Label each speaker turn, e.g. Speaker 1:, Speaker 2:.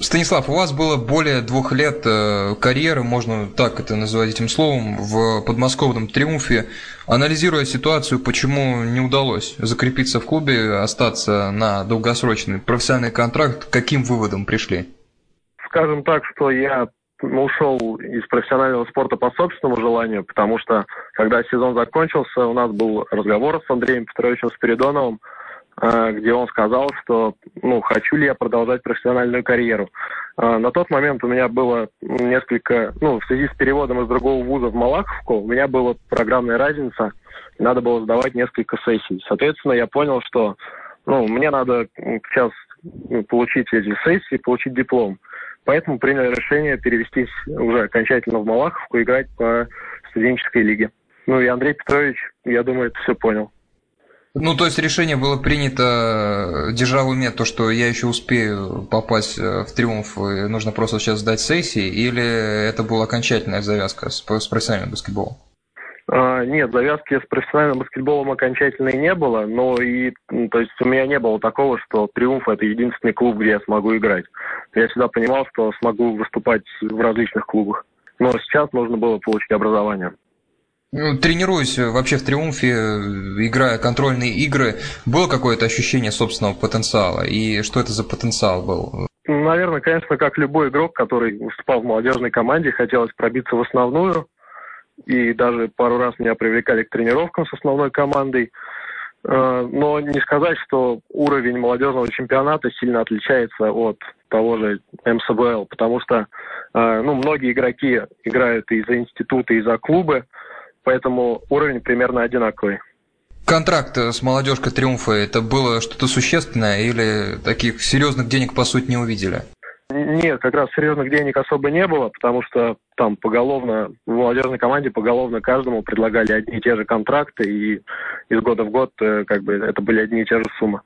Speaker 1: Станислав, у вас было более двух лет э, карьеры, можно так это назвать этим словом, в подмосковном «Триумфе». Анализируя ситуацию, почему не удалось закрепиться в клубе, остаться на долгосрочный профессиональный контракт, каким выводом пришли?
Speaker 2: Скажем так, что я ушел из профессионального спорта по собственному желанию, потому что, когда сезон закончился, у нас был разговор с Андреем Петровичем Спиридоновым, где он сказал, что ну, хочу ли я продолжать профессиональную карьеру. Э, на тот момент у меня было несколько, ну, в связи с переводом из другого вуза в Малаховку, у меня была программная разница, надо было сдавать несколько сессий. Соответственно, я понял, что ну, мне надо сейчас ну, получить эти сессии, получить диплом. Поэтому принял решение перевестись уже окончательно в Малаховку, играть по студенческой лиге. Ну и Андрей Петрович, я думаю, это все понял.
Speaker 1: Ну, то есть решение было принято, держа в уме то, что я еще успею попасть э, в триумф, и нужно просто сейчас сдать сессии, или это была окончательная завязка с, с профессиональным баскетболом?
Speaker 2: А, нет, завязки с профессиональным баскетболом окончательной не было, но и, то есть у меня не было такого, что Триумф это единственный клуб, где я смогу играть. Я всегда понимал, что смогу выступать в различных клубах. Но сейчас нужно было получить образование.
Speaker 1: Ну, тренируясь вообще в Триумфе, играя контрольные игры, было какое-то ощущение собственного потенциала? И что это за потенциал был?
Speaker 2: Наверное, конечно, как любой игрок, который выступал в молодежной команде, хотелось пробиться в основную. И даже пару раз меня привлекали к тренировкам с основной командой. Э, но не сказать, что уровень молодежного чемпионата сильно отличается от того же МСБЛ, потому что э, ну, многие игроки играют и за институты, и за клубы, поэтому уровень примерно одинаковый.
Speaker 1: Контракт с молодежкой Триумфа это было что-то существенное или таких серьезных денег по сути не увидели?
Speaker 2: Нет, как раз серьезных денег особо не было, потому что там поголовно, в молодежной команде поголовно каждому предлагали одни и те же контракты, и из года в год э, как бы это были одни и те же суммы.